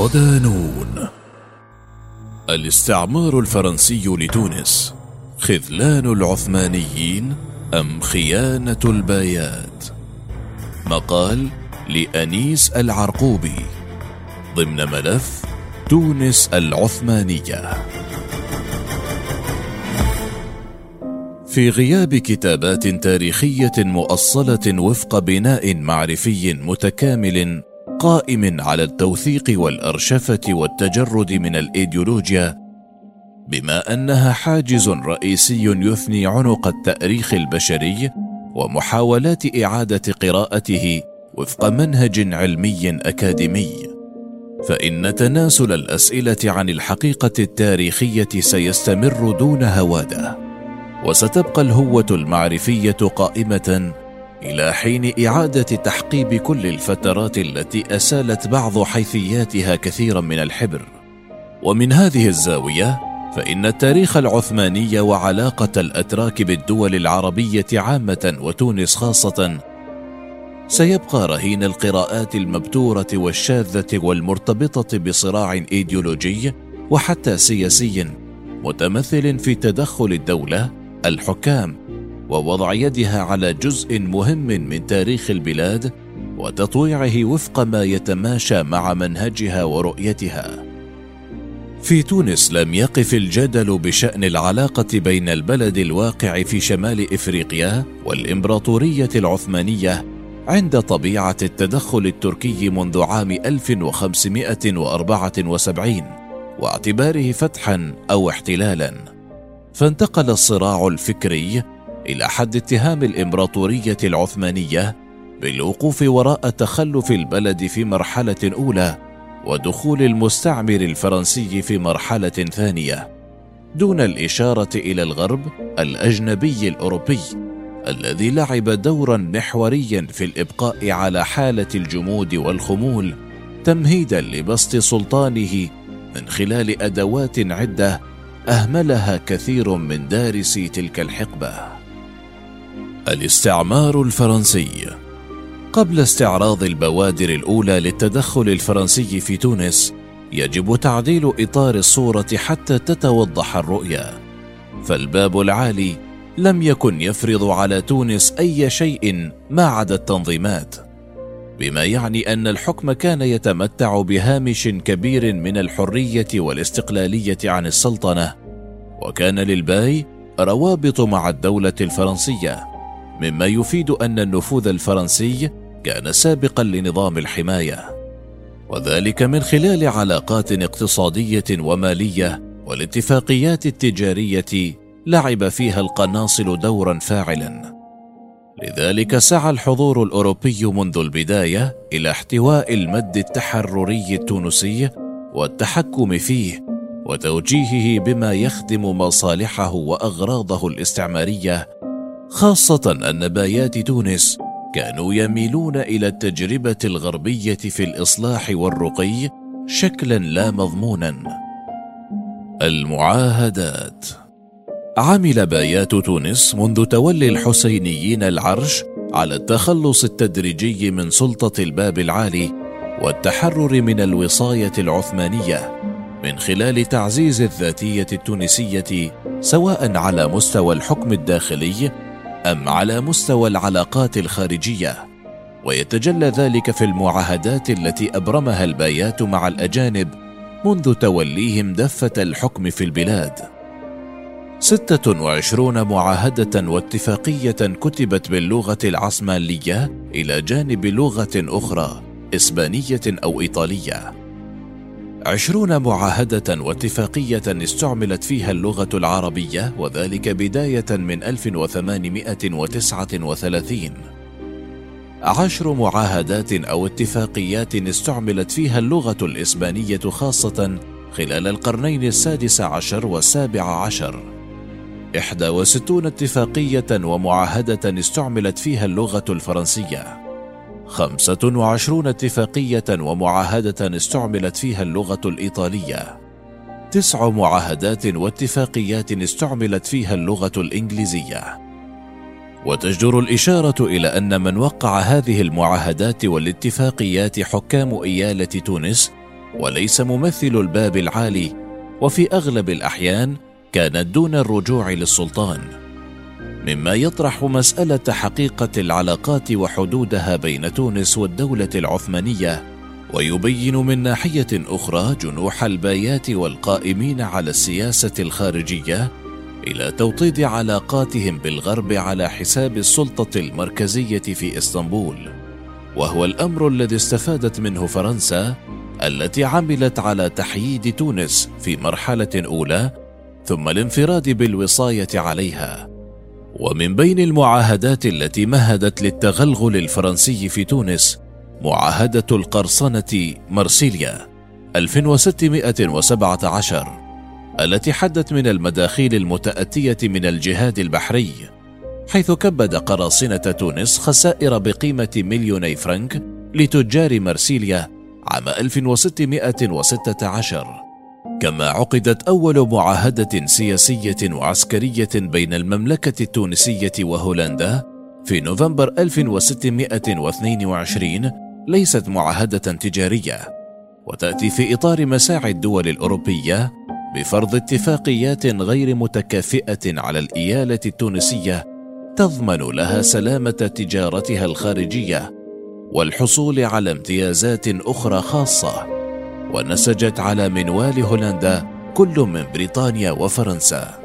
صدانون. الاستعمار الفرنسي لتونس. خذلان العثمانيين أم خيانة البايات مقال لأنيس العرقوبي. ضمن ملف تونس العثمانية. في غياب كتابات تاريخية مؤصلة وفق بناء معرفي متكامل قائم على التوثيق والأرشفة والتجرد من الإيديولوجيا بما أنها حاجز رئيسي يثني عنق التأريخ البشري ومحاولات إعادة قراءته وفق منهج علمي أكاديمي. فإن تناسل الأسئلة عن الحقيقة التاريخية سيستمر دون هوادة وستبقى الهوة المعرفية قائمة إلى حين إعادة تحقيب كل الفترات التي أسالت بعض حيثياتها كثيرا من الحبر. ومن هذه الزاوية فإن التاريخ العثماني وعلاقة الأتراك بالدول العربية عامة وتونس خاصة سيبقى رهين القراءات المبتورة والشاذة والمرتبطة بصراع إيديولوجي وحتى سياسي متمثل في تدخل الدولة الحكام ووضع يدها على جزء مهم من تاريخ البلاد وتطويعه وفق ما يتماشى مع منهجها ورؤيتها. في تونس لم يقف الجدل بشأن العلاقة بين البلد الواقع في شمال إفريقيا والإمبراطورية العثمانية عند طبيعة التدخل التركي منذ عام 1574 واعتباره فتحا أو احتلالا. فانتقل الصراع الفكري إلى حد اتهام الإمبراطورية العثمانية بالوقوف وراء تخلف البلد في مرحلة أولى ودخول المستعمر الفرنسي في مرحلة ثانية. دون الإشارة إلى الغرب الأجنبي الأوروبي الذي لعب دورا محوريا في الإبقاء على حالة الجمود والخمول تمهيدا لبسط سلطانه من خلال أدوات عدة أهملها كثير من دارسي تلك الحقبة. الاستعمار الفرنسي. قبل استعراض البوادر الأولى للتدخل الفرنسي في تونس يجب تعديل إطار الصورة حتى تتوضح الرؤيه فالباب العالي لم يكن يفرض على تونس أي شيء ما عدا التنظيمات. بما يعني أن الحكم كان يتمتع بهامش كبير من الحرية والاستقلالية عن السلطنة وكان للباي روابط مع الدولة الفرنسية. مما يفيد أن النفوذ الفرنسي كان سابقا لنظام الحماية وذلك من خلال علاقات اقتصادية ومالية والاتفاقيات التجارية لعب فيها القناصل دورا فاعلا. لذلك سعى الحضور الأوروبي منذ البداية إلى احتواء المد التحرري التونسي والتحكم فيه وتوجيهه بما يخدم مصالحه وأغراضه الاستعمارية خاصة أن بايات تونس كانوا يميلون إلى التجربة الغربية في الإصلاح والرقي شكلا لا مضمونا. المعاهدات. عمل بايات تونس منذ تولي الحسينيين العرش على التخلص التدريجي من سلطة الباب العالي والتحرر من الوصاية العثمانية من خلال تعزيز الذاتية التونسية سواء على مستوى الحكم الداخلي أم على مستوى العلاقات الخارجية؟ ويتجلى ذلك في المعاهدات التي أبرمها البايات مع الأجانب منذ توليهم دفة الحكم في البلاد. ستة وعشرون معاهدة واتفاقية كتبت باللغة العثمانية إلى جانب لغة أخرى إسبانية أو إيطالية. عشرون معاهدة واتفاقية استعملت فيها اللغة العربية وذلك بداية من 1839 عشر معاهدات أو اتفاقيات استعملت فيها اللغة الإسبانية خاصة خلال القرنين السادس عشر والسابع عشر. إحدى وستون اتفاقية ومعاهدة استعملت فيها اللغة الفرنسية. خمسة وعشرون اتفاقية ومعاهدة استعملت فيها اللغة الإيطالية. تسع معاهدات واتفاقيات استعملت فيها اللغة الإنجليزية. وتجدر الإشارة إلى أن من وقع هذه المعاهدات والاتفاقيات حكام إيالة تونس وليس ممثل الباب العالي وفي أغلب الأحيان كانت دون الرجوع للسلطان. مما يطرح مسألة حقيقة العلاقات وحدودها بين تونس والدولة العثمانية ويبين من ناحية أخرى جنوح البايات والقائمين على السياسة الخارجية إلى توطيد علاقاتهم بالغرب على حساب السلطة المركزية في إسطنبول. وهو الأمر الذي استفادت منه فرنسا التي عملت على تحييد تونس في مرحلة أولى ثم الانفراد بالوصاية عليها. ومن بين المعاهدات التي مهدت للتغلغل الفرنسي في تونس معاهدة القرصنة مرسيليا 1617 التي حدت من المداخيل المتأتية من الجهاد البحري حيث كبد قراصنة تونس خسائر بقيمة مليوني فرنك لتجار مرسيليا عام 1616 كما عقدت أول معاهدة سياسية وعسكرية بين المملكة التونسية وهولندا في نوفمبر 1622 ليست معاهدة تجارية وتأتي في إطار مساعي الدول الأوروبية بفرض اتفاقيات غير متكافئة على الإيالة التونسية تضمن لها سلامة تجارتها الخارجية والحصول على امتيازات أخرى خاصة. ونسجت على منوال هولندا كل من بريطانيا وفرنسا.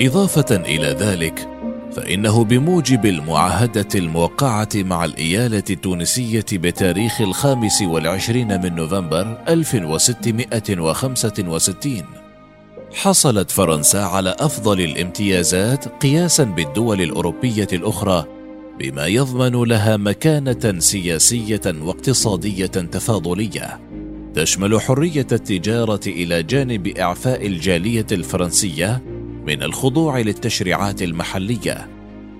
إضافة إلى ذلك فإنه بموجب المعاهدة الموقعة مع الإيالة التونسية بتاريخ الخامس والعشرين من نوفمبر 1665 حصلت فرنسا على أفضل الامتيازات قياسا بالدول الأوروبية الأخرى بما يضمن لها مكانة سياسية واقتصادية تفاضلية. تشمل حرية التجارة إلى جانب إعفاء الجالية الفرنسية من الخضوع للتشريعات المحلية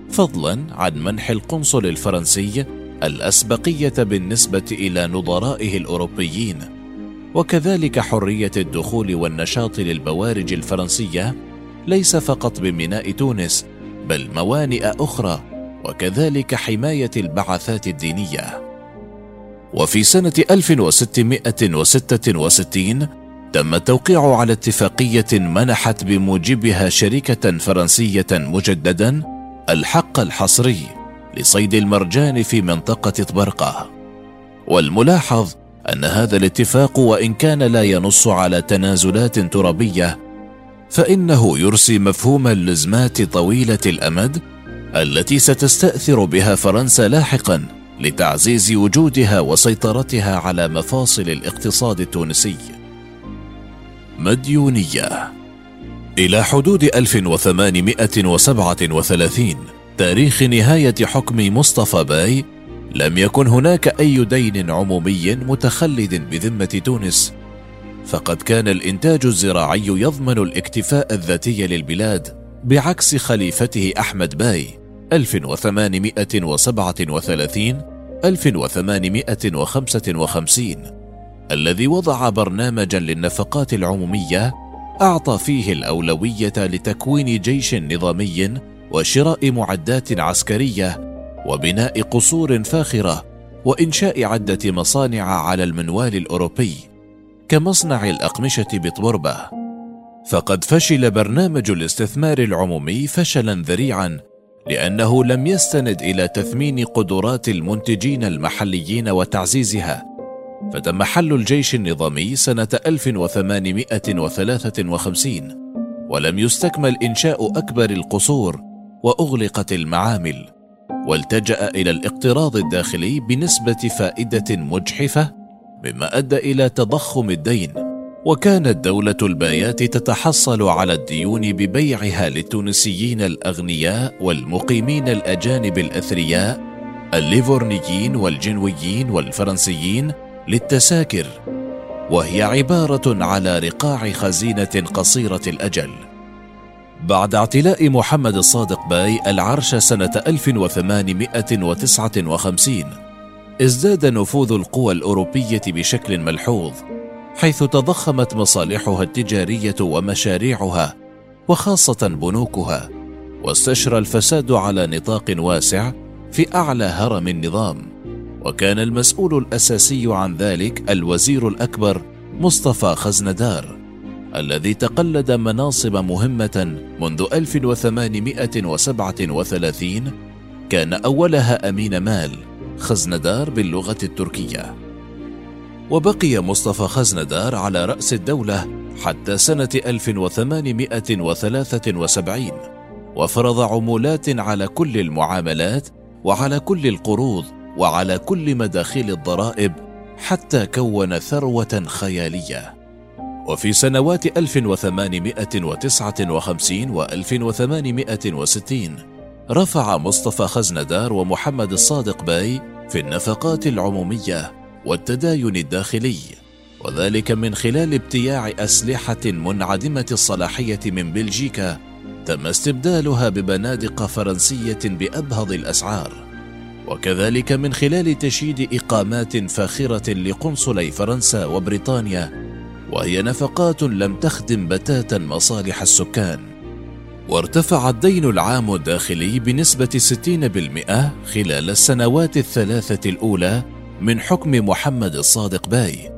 فضلا عن منح القنصل الفرنسي الأسبقية بالنسبة إلى نظرائه الأوروبيين. وكذلك حرية الدخول والنشاط للبوارج الفرنسية ليس فقط بميناء تونس بل موانئ أخرى وكذلك حماية البعثات الدينية. وفي سنة 1666 تم التوقيع على اتفاقية منحت بموجبها شركة فرنسية مجددا الحق الحصري لصيد المرجان في منطقة طبرقة. والملاحظ أن هذا الاتفاق وإن كان لا ينص على تنازلات ترابية فإنه يرسي مفهوم اللزمات طويلة الأمد التي ستستأثر بها فرنسا لاحقا لتعزيز وجودها وسيطرتها على مفاصل الاقتصاد التونسي. مديونية. إلى حدود 1837 تاريخ نهاية حكم مصطفى باي لم يكن هناك أي دين عمومي متخلد بذمة تونس. فقد كان الإنتاج الزراعي يضمن الاكتفاء الذاتي للبلاد بعكس خليفته أحمد باي. 1837 1855 الذي وضع برنامجا للنفقات العمومية أعطى فيه الأولوية لتكوين جيش نظامي وشراء معدات عسكرية وبناء قصور فاخرة وإنشاء عدة مصانع على المنوال الأوروبي كمصنع الأقمشة بطبربة. فقد فشل برنامج الاستثمار العمومي فشلا ذريعا لأنه لم يستند إلى تثمين قدرات المنتجين المحليين وتعزيزها. فتم حل الجيش النظامي سنة 1853 ولم يستكمل إنشاء أكبر القصور وأغلقت المعامل والتجأ إلى الاقتراض الداخلي بنسبة فائدة مجحفة مما أدى إلى تضخم الدين. وكانت دولة البايات تتحصل على الديون ببيعها للتونسيين الأغنياء والمقيمين الأجانب الأثرياء الليفورنيين والجنويين والفرنسيين للتساكر. وهي عبارة على رقاع خزينة قصيرة الأجل. بعد اعتلاء محمد الصادق باي العرش سنة 1859 ازداد نفوذ القوى الأوروبية بشكل ملحوظ. حيث تضخمت مصالحها التجارية ومشاريعها وخاصة بنوكها واستشرى الفساد على نطاق واسع في أعلى هرم النظام. وكان المسؤول الأساسي عن ذلك الوزير الأكبر مصطفى خزندار الذي تقلد مناصب مهمة منذ 1837 كان أولها أمين مال خزندار باللغة التركية. وبقي مصطفى خزندار على رأس الدولة حتى سنة 1873 وفرض عمولات على كل المعاملات وعلى كل القروض وعلى كل مداخيل الضرائب حتى كون ثروة خيالية. وفي سنوات 1859 و 1860 رفع مصطفى خزندار ومحمد الصادق باي في النفقات العمومية والتداين الداخلي وذلك من خلال ابتياع أسلحة منعدمة الصلاحية من بلجيكا تم استبدالها ببنادق فرنسية بأبهض الأسعار. وكذلك من خلال تشييد إقامات فاخرة لقنصلي فرنسا وبريطانيا وهي نفقات لم تخدم بتاتا مصالح السكان. وارتفع الدين العام الداخلي بنسبة 60% خلال السنوات الثلاثة الأولى من حكم محمد الصادق باي.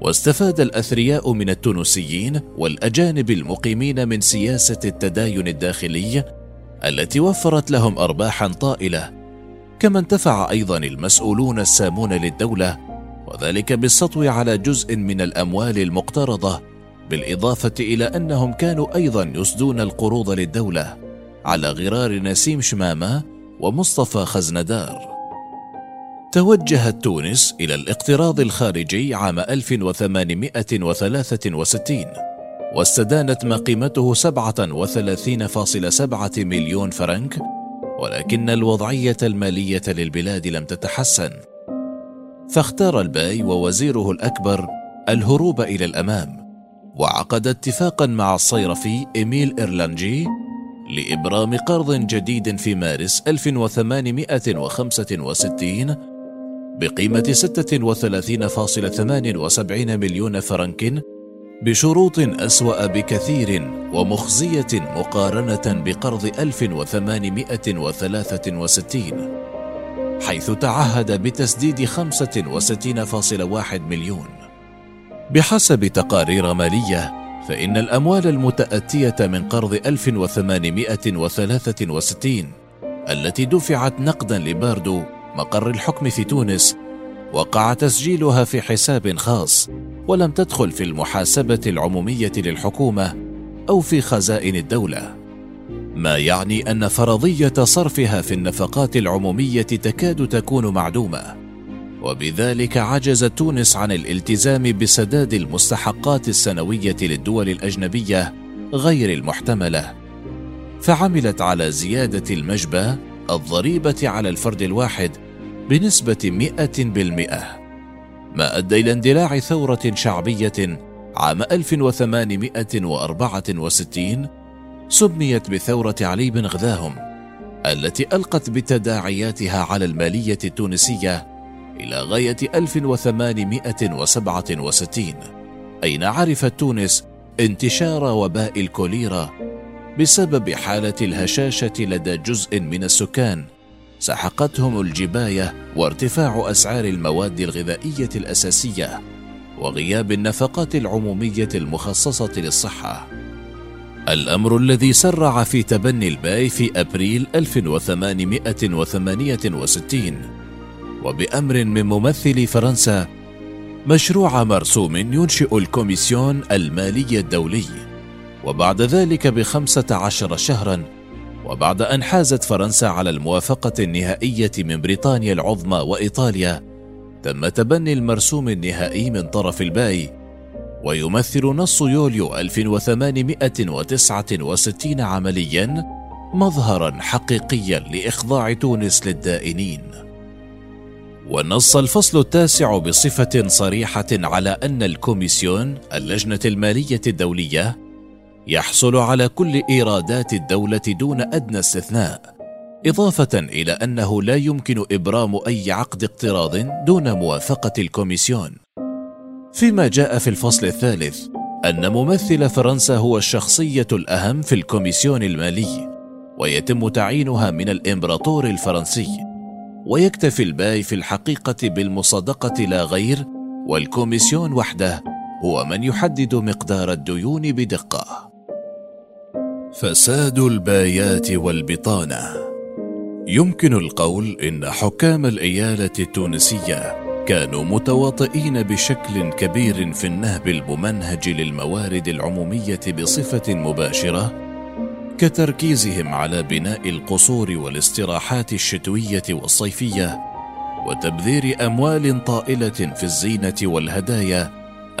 واستفاد الأثرياء من التونسيين والأجانب المقيمين من سياسة التداين الداخلي التي وفرت لهم أرباحا طائلة كما انتفع أيضا المسؤولون السامون للدولة وذلك بالسطو على جزء من الأموال المقترضة بالإضافة إلى أنهم كانوا أيضا يسدون القروض للدولة على غرار نسيم شمامة ومصطفى خزندار. توجهت تونس إلى الاقتراض الخارجي عام 1863 واستدانت ما قيمته 37.7 مليون فرنك ولكن الوضعية المالية للبلاد لم تتحسن. فاختار الباي ووزيره الأكبر الهروب إلى الأمام وعقد اتفاقا مع الصيرفي إيميل إرلانجي لإبرام قرض جديد في مارس 1865 بقيمة 36.78 مليون فرنك بشروط أسوأ بكثير ومخزية مقارنة بقرض 1863 حيث تعهد بتسديد 65.1 مليون. بحسب تقارير مالية فإن الأموال المتأتية من قرض 1863 التي دفعت نقدا لباردو مقر الحكم في تونس وقع تسجيلها في حساب خاص ولم تدخل في المحاسبة العمومية للحكومة أو في خزائن الدولة. ما يعني أن فرضية صرفها في النفقات العمومية تكاد تكون معدومة وبذلك عجزت تونس عن الالتزام بسداد المستحقات السنوية للدول الأجنبية غير المحتملة. فعملت على زيادة المجبى الضريبة على الفرد الواحد بنسبة مئة بالمئة. ما أدى إلى اندلاع ثورة شعبية عام 1864 سميت بثورة علي بن غذاهم التي ألقت بتداعياتها على المالية التونسية إلى غاية 1867 أين عرفت تونس انتشار وباء الكوليرا بسبب حالة الهشاشة لدى جزء من السكان. سحقتهم الجباية وارتفاع أسعار المواد الغذائية الأساسية وغياب النفقات العمومية المخصصة للصحة. الأمر الذي سرع في تبني الباي في أبريل 1868 وبأمر من ممثل فرنسا مشروع مرسوم ينشئ الكوميسيون المالي الدولي. وبعد ذلك بخمسة عشر شهرا وبعد أن حازت فرنسا على الموافقة النهائية من بريطانيا العظمى وإيطاليا تم تبني المرسوم النهائي من طرف الباي ويمثل نص يوليو 1869 عمليا مظهرا حقيقيا لإخضاع تونس للدائنين. ونص الفصل التاسع بصفة صريحة على أن الكوميسيون اللجنة المالية الدولية يحصل على كل إيرادات الدولة دون أدنى استثناء إضافة إلى أنه لا يمكن إبرام أي عقد اقتراض دون موافقة الكوميسيون. فيما جاء في الفصل الثالث أن ممثل فرنسا هو الشخصية الأهم في الكوميسيون المالي ويتم تعيينها من الإمبراطور الفرنسي ويكتفي الباي في الحقيقة بالمصادقة لا غير والكوميسيون وحده هو من يحدد مقدار الديون بدقة. فساد البايات والبطانة. يمكن القول إن حكام الإيالة التونسية كانوا متواطئين بشكل كبير في النهب الممنهج للموارد العمومية بصفة مباشرة كتركيزهم على بناء القصور والاستراحات الشتوية والصيفية وتبذير أموال طائلة في الزينة والهدايا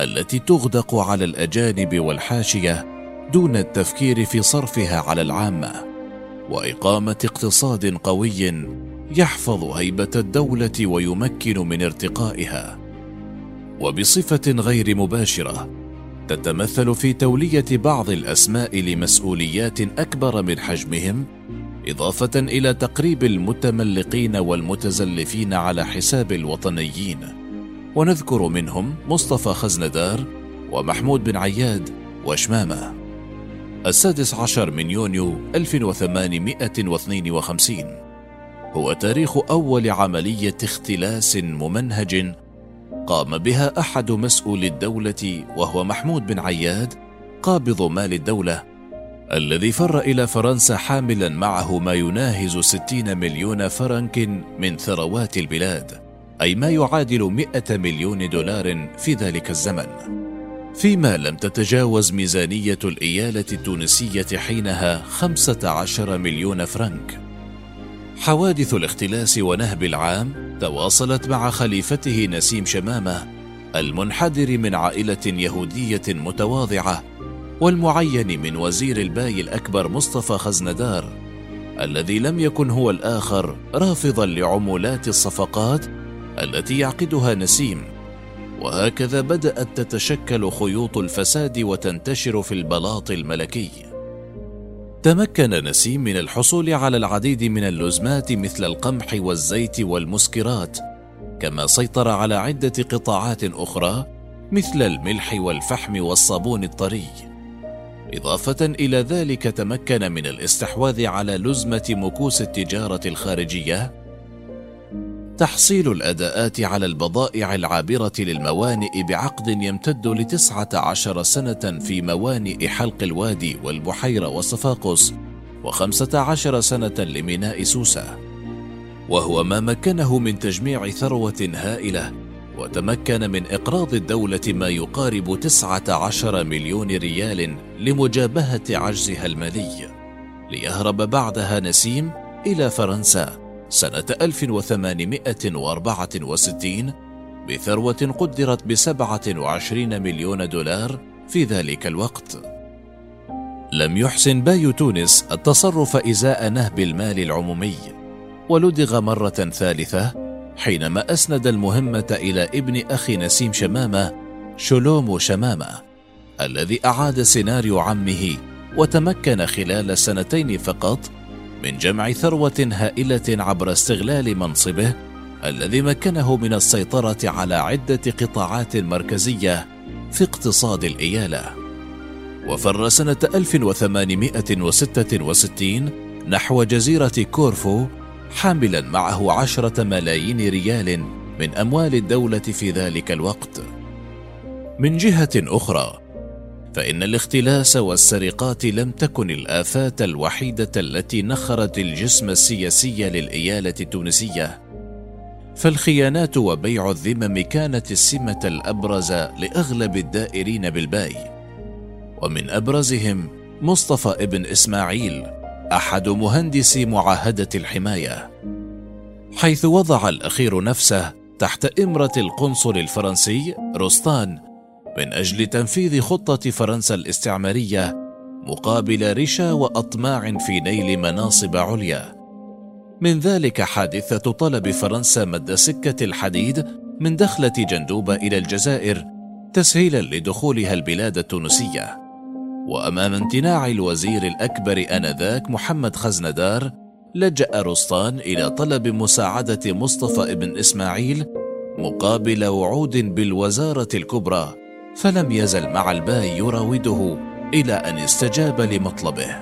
التي تغدق على الأجانب والحاشية دون التفكير في صرفها على العامة وإقامة اقتصاد قوي يحفظ هيبة الدولة ويمكن من ارتقائها. وبصفة غير مباشرة تتمثل في تولية بعض الأسماء لمسؤوليات أكبر من حجمهم إضافة إلى تقريب المتملقين والمتزلفين على حساب الوطنيين. ونذكر منهم مصطفى خزندار ومحمود بن عياد وشمامة. السادس عشر من يونيو 1852 هو تاريخ أول عملية اختلاس ممنهج قام بها أحد مسؤولي الدولة وهو محمود بن عياد قابض مال الدولة الذي فر إلى فرنسا حاملا معه ما يناهز ستين مليون فرنك من ثروات البلاد أي ما يعادل مئة مليون دولار في ذلك الزمن. فيما لم تتجاوز ميزانية الإيالة التونسية حينها خمسة عشر مليون فرنك. حوادث الاختلاس ونهب العام تواصلت مع خليفته نسيم شمامة المنحدر من عائلة يهودية متواضعة والمعين من وزير الباي الأكبر مصطفى خزندار الذي لم يكن هو الآخر رافضا لعمولات الصفقات التي يعقدها نسيم. وهكذا بدأت تتشكل خيوط الفساد وتنتشر في البلاط الملكي. تمكن نسيم من الحصول على العديد من اللزمات مثل القمح والزيت والمسكرات كما سيطر على عدة قطاعات أخرى مثل الملح والفحم والصابون الطري. إضافة إلى ذلك تمكن من الاستحواذ على لزمة مكوس التجارة الخارجية تحصيل الأداءات على البضائع العابرة للموانئ بعقد يمتد لتسعة عشر سنة في موانئ حلق الوادي والبحيرة وصفاقس وخمسة عشر سنة لميناء سوسة. وهو ما مكنه من تجميع ثروة هائلة وتمكن من إقراض الدولة ما يقارب تسعة عشر مليون ريال لمجابهة عجزها المالي. ليهرب بعدها نسيم إلى فرنسا. سنة 1864 بثروة قدرت بسبعة وعشرين مليون دولار في ذلك الوقت. لم يحسن باي تونس التصرف إزاء نهب المال العمومي ولدغ مرة ثالثة حينما أسند المهمة إلى ابن أخي نسيم شمامة شلوم شمامة الذي أعاد سيناريو عمه وتمكن خلال سنتين فقط من جمع ثروة هائلة عبر استغلال منصبه الذي مكنه من السيطرة على عدة قطاعات مركزية في اقتصاد الإيالة. وفر سنة 1866 نحو جزيرة كورفو حاملا معه عشرة ملايين ريال من أموال الدولة في ذلك الوقت. من جهة أخرى، فإن الاختلاس والسرقات لم تكن الآفات الوحيدة التي نخرت الجسم السياسي للإيالة التونسية. فالخيانات وبيع الذمم كانت السمة الأبرز لأغلب الدائرين بالباي. ومن أبرزهم مصطفى ابن إسماعيل أحد مهندسي معاهدة الحماية. حيث وضع الأخير نفسه تحت إمرة القنصل الفرنسي روستان من أجل تنفيذ خطة فرنسا الاستعمارية مقابل رشا وأطماع في نيل مناصب عليا. من ذلك حادثة طلب فرنسا مد سكة الحديد من دخلة جندوبه إلى الجزائر تسهيلا لدخولها البلاد التونسية. وأمام امتناع الوزير الأكبر آنذاك محمد خزندار لجأ رسطان إلى طلب مساعدة مصطفى ابن إسماعيل مقابل وعود بالوزارة الكبرى. فلم يزل مع الباي يراوده إلى أن استجاب لمطلبه.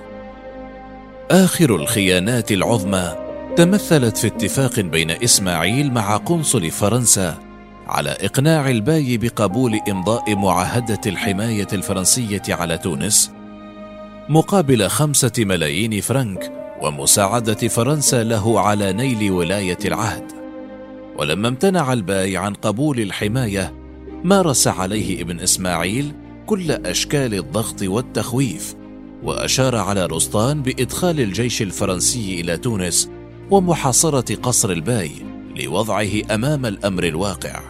آخر الخيانات العظمى تمثلت في اتفاق بن إسماعيل مع قنصل فرنسا على إقناع الباي بقبول إمضاء معاهدة الحماية الفرنسية على تونس مقابل خمسة ملايين فرنك ومساعدة فرنسا له على نيل ولاية العهد. ولما امتنع الباي عن قبول الحماية مارس عليه ابن إسماعيل كل أشكال الضغط والتخويف وأشار على روسطان بإدخال الجيش الفرنسي إلى تونس ومحاصرة قصر الباي لوضعه أمام الأمر الواقع.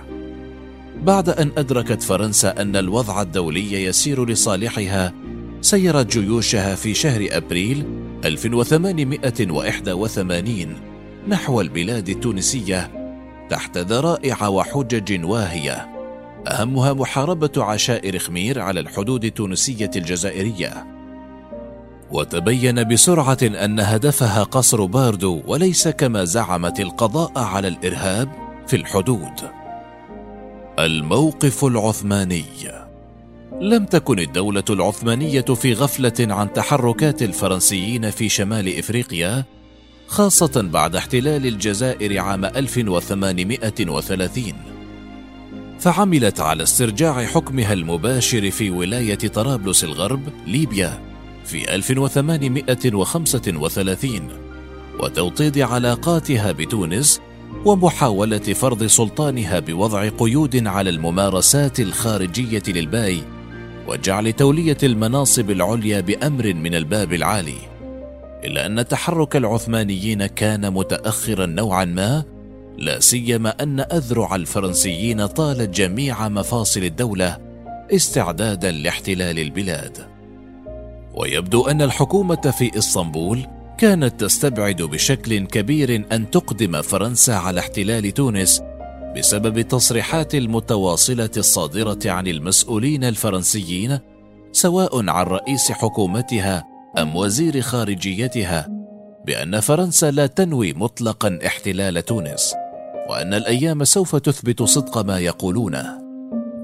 بعد أن أدركت فرنسا أن الوضع الدولي يسير لصالحها سيرت جيوشها في شهر أبريل 1881 نحو البلاد التونسية تحت ذرائع وحجج واهية. أهمها محاربة عشائر خمير على الحدود التونسية الجزائرية. وتبين بسرعة أن هدفها قصر باردو وليس كما زعمت القضاء على الإرهاب في الحدود. الموقف العثماني. لم تكن الدولة العثمانية في غفلة عن تحركات الفرنسيين في شمال إفريقيا خاصة بعد احتلال الجزائر عام 1830 فعملت على استرجاع حكمها المباشر في ولاية طرابلس الغرب ليبيا في 1835 وتوطيد علاقاتها بتونس ومحاولة فرض سلطانها بوضع قيود على الممارسات الخارجية للباي وجعل تولية المناصب العليا بأمر من الباب العالي إلا أن تحرك العثمانيين كان متأخرا نوعا ما لا سيما أن أذرع الفرنسيين طالت جميع مفاصل الدولة استعدادا لاحتلال البلاد. ويبدو أن الحكومة في إسطنبول كانت تستبعد بشكل كبير أن تقدم فرنسا على احتلال تونس بسبب التصريحات المتواصلة الصادرة عن المسؤولين الفرنسيين سواء عن رئيس حكومتها أم وزير خارجيتها بأن فرنسا لا تنوي مطلقا احتلال تونس. وأن الأيام سوف تثبت صدق ما يقولونه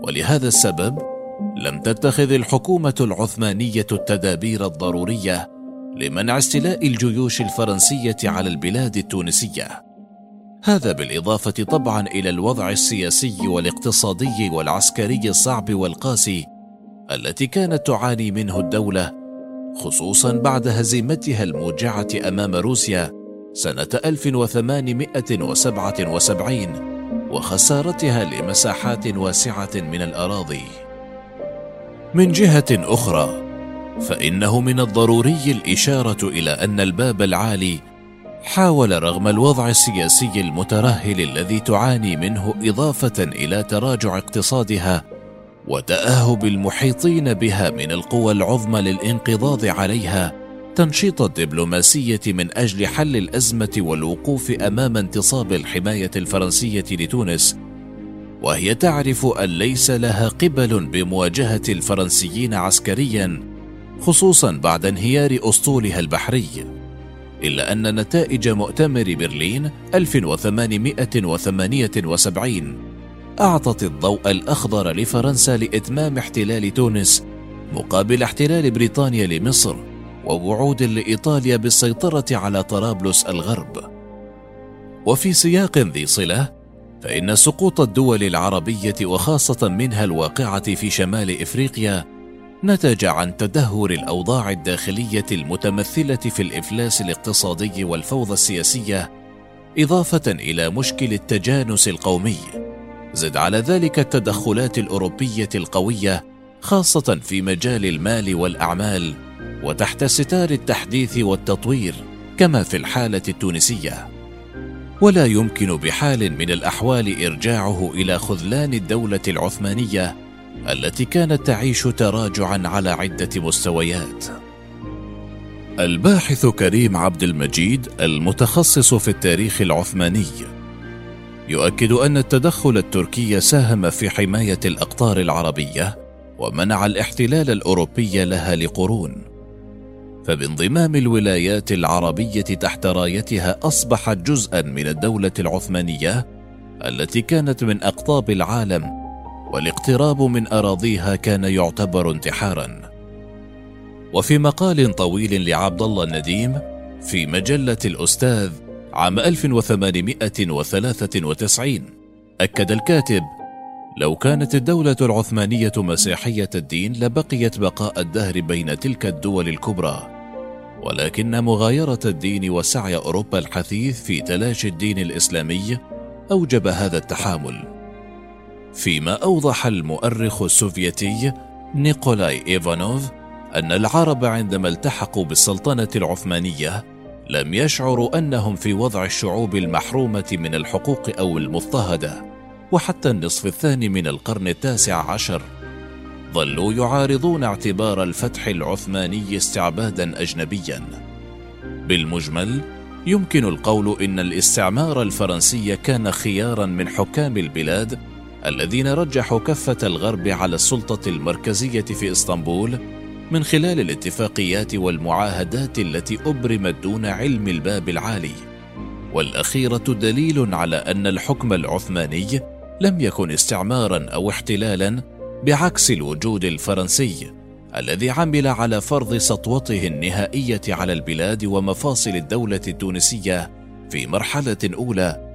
ولهذا السبب لم تتخذ الحكومة العثمانية التدابير الضرورية لمنع استيلاء الجيوش الفرنسية على البلاد التونسية. هذا بالإضافة طبعا إلى الوضع السياسي والاقتصادي والعسكري الصعب والقاسي التي كانت تعاني منه الدولة خصوصا بعد هزيمتها الموجعة أمام روسيا سنة 1877 وخسارتها لمساحات واسعة من الأراضي. من جهة أخرى، فإنه من الضروري الإشارة إلى أن الباب العالي حاول رغم الوضع السياسي المترهل الذي تعاني منه إضافة إلى تراجع اقتصادها وتأهب المحيطين بها من القوى العظمى للانقضاض عليها تنشيط الدبلوماسية من أجل حل الأزمة والوقوف أمام انتصاب الحماية الفرنسية لتونس وهي تعرف أن ليس لها قبل بمواجهة الفرنسيين عسكريا خصوصا بعد انهيار أسطولها البحري إلا أن نتائج مؤتمر برلين 1878 أعطت الضوء الأخضر لفرنسا لإتمام احتلال تونس مقابل احتلال بريطانيا لمصر. ووعود لإيطاليا بالسيطرة على طرابلس الغرب. وفي سياق ذي صلة، فإن سقوط الدول العربية وخاصة منها الواقعة في شمال إفريقيا نتج عن تدهور الأوضاع الداخلية المتمثلة في الإفلاس الاقتصادي والفوضى السياسية، إضافة إلى مشكل التجانس القومي. زد على ذلك التدخلات الأوروبية القوية خاصة في مجال المال والأعمال وتحت ستار التحديث والتطوير كما في الحالة التونسية. ولا يمكن بحال من الأحوال إرجاعه إلى خذلان الدولة العثمانية التي كانت تعيش تراجعا على عدة مستويات. الباحث كريم عبد المجيد المتخصص في التاريخ العثماني يؤكد أن التدخل التركي ساهم في حماية الأقطار العربية ومنع الاحتلال الأوروبي لها لقرون. فبانضمام الولايات العربية تحت رايتها اصبحت جزءا من الدولة العثمانية التي كانت من أقطاب العالم والاقتراب من أراضيها كان يعتبر انتحارا. وفي مقال طويل لعبد الله النديم في مجلة الأستاذ عام 1893 أكد الكاتب لو كانت الدولة العثمانية مسيحية الدين لبقيت بقاء الدهر بين تلك الدول الكبرى. ولكن مغايرة الدين وسعي أوروبا الحثيث في تلاشي الدين الإسلامي أوجب هذا التحامل. فيما أوضح المؤرخ السوفيتي نيكولاي إيفانوف أن العرب عندما التحقوا بالسلطنة العثمانية لم يشعروا أنهم في وضع الشعوب المحرومة من الحقوق أو المضطهدة. وحتى النصف الثاني من القرن التاسع عشر ظلوا يعارضون اعتبار الفتح العثماني استعبادا اجنبيا. بالمجمل يمكن القول إن الاستعمار الفرنسي كان خيارا من حكام البلاد الذين رجحوا كفه الغرب على السلطة المركزية في إسطنبول من خلال الاتفاقيات والمعاهدات التي أبرمت دون علم الباب العالي. والأخيرة دليل على أن الحكم العثماني لم يكن استعمارا أو احتلالا بعكس الوجود الفرنسي الذي عمل على فرض سطوته النهائية على البلاد ومفاصل الدولة التونسية في مرحلة أولى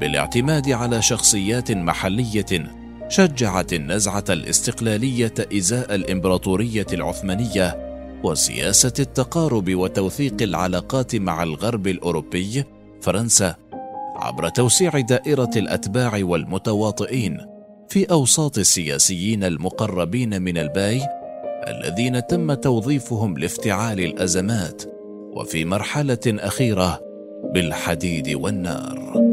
بالاعتماد على شخصيات محلية شجعت النزعة الاستقلالية إزاء الإمبراطورية العثمانية وسياسة التقارب وتوثيق العلاقات مع الغرب الأوروبي فرنسا. عبر توسيع دائرة الأتباع والمتواطئين في أوساط السياسيين المقربين من الباي الذين تم توظيفهم لافتعال الأزمات وفي مرحلة أخيرة بالحديد والنار.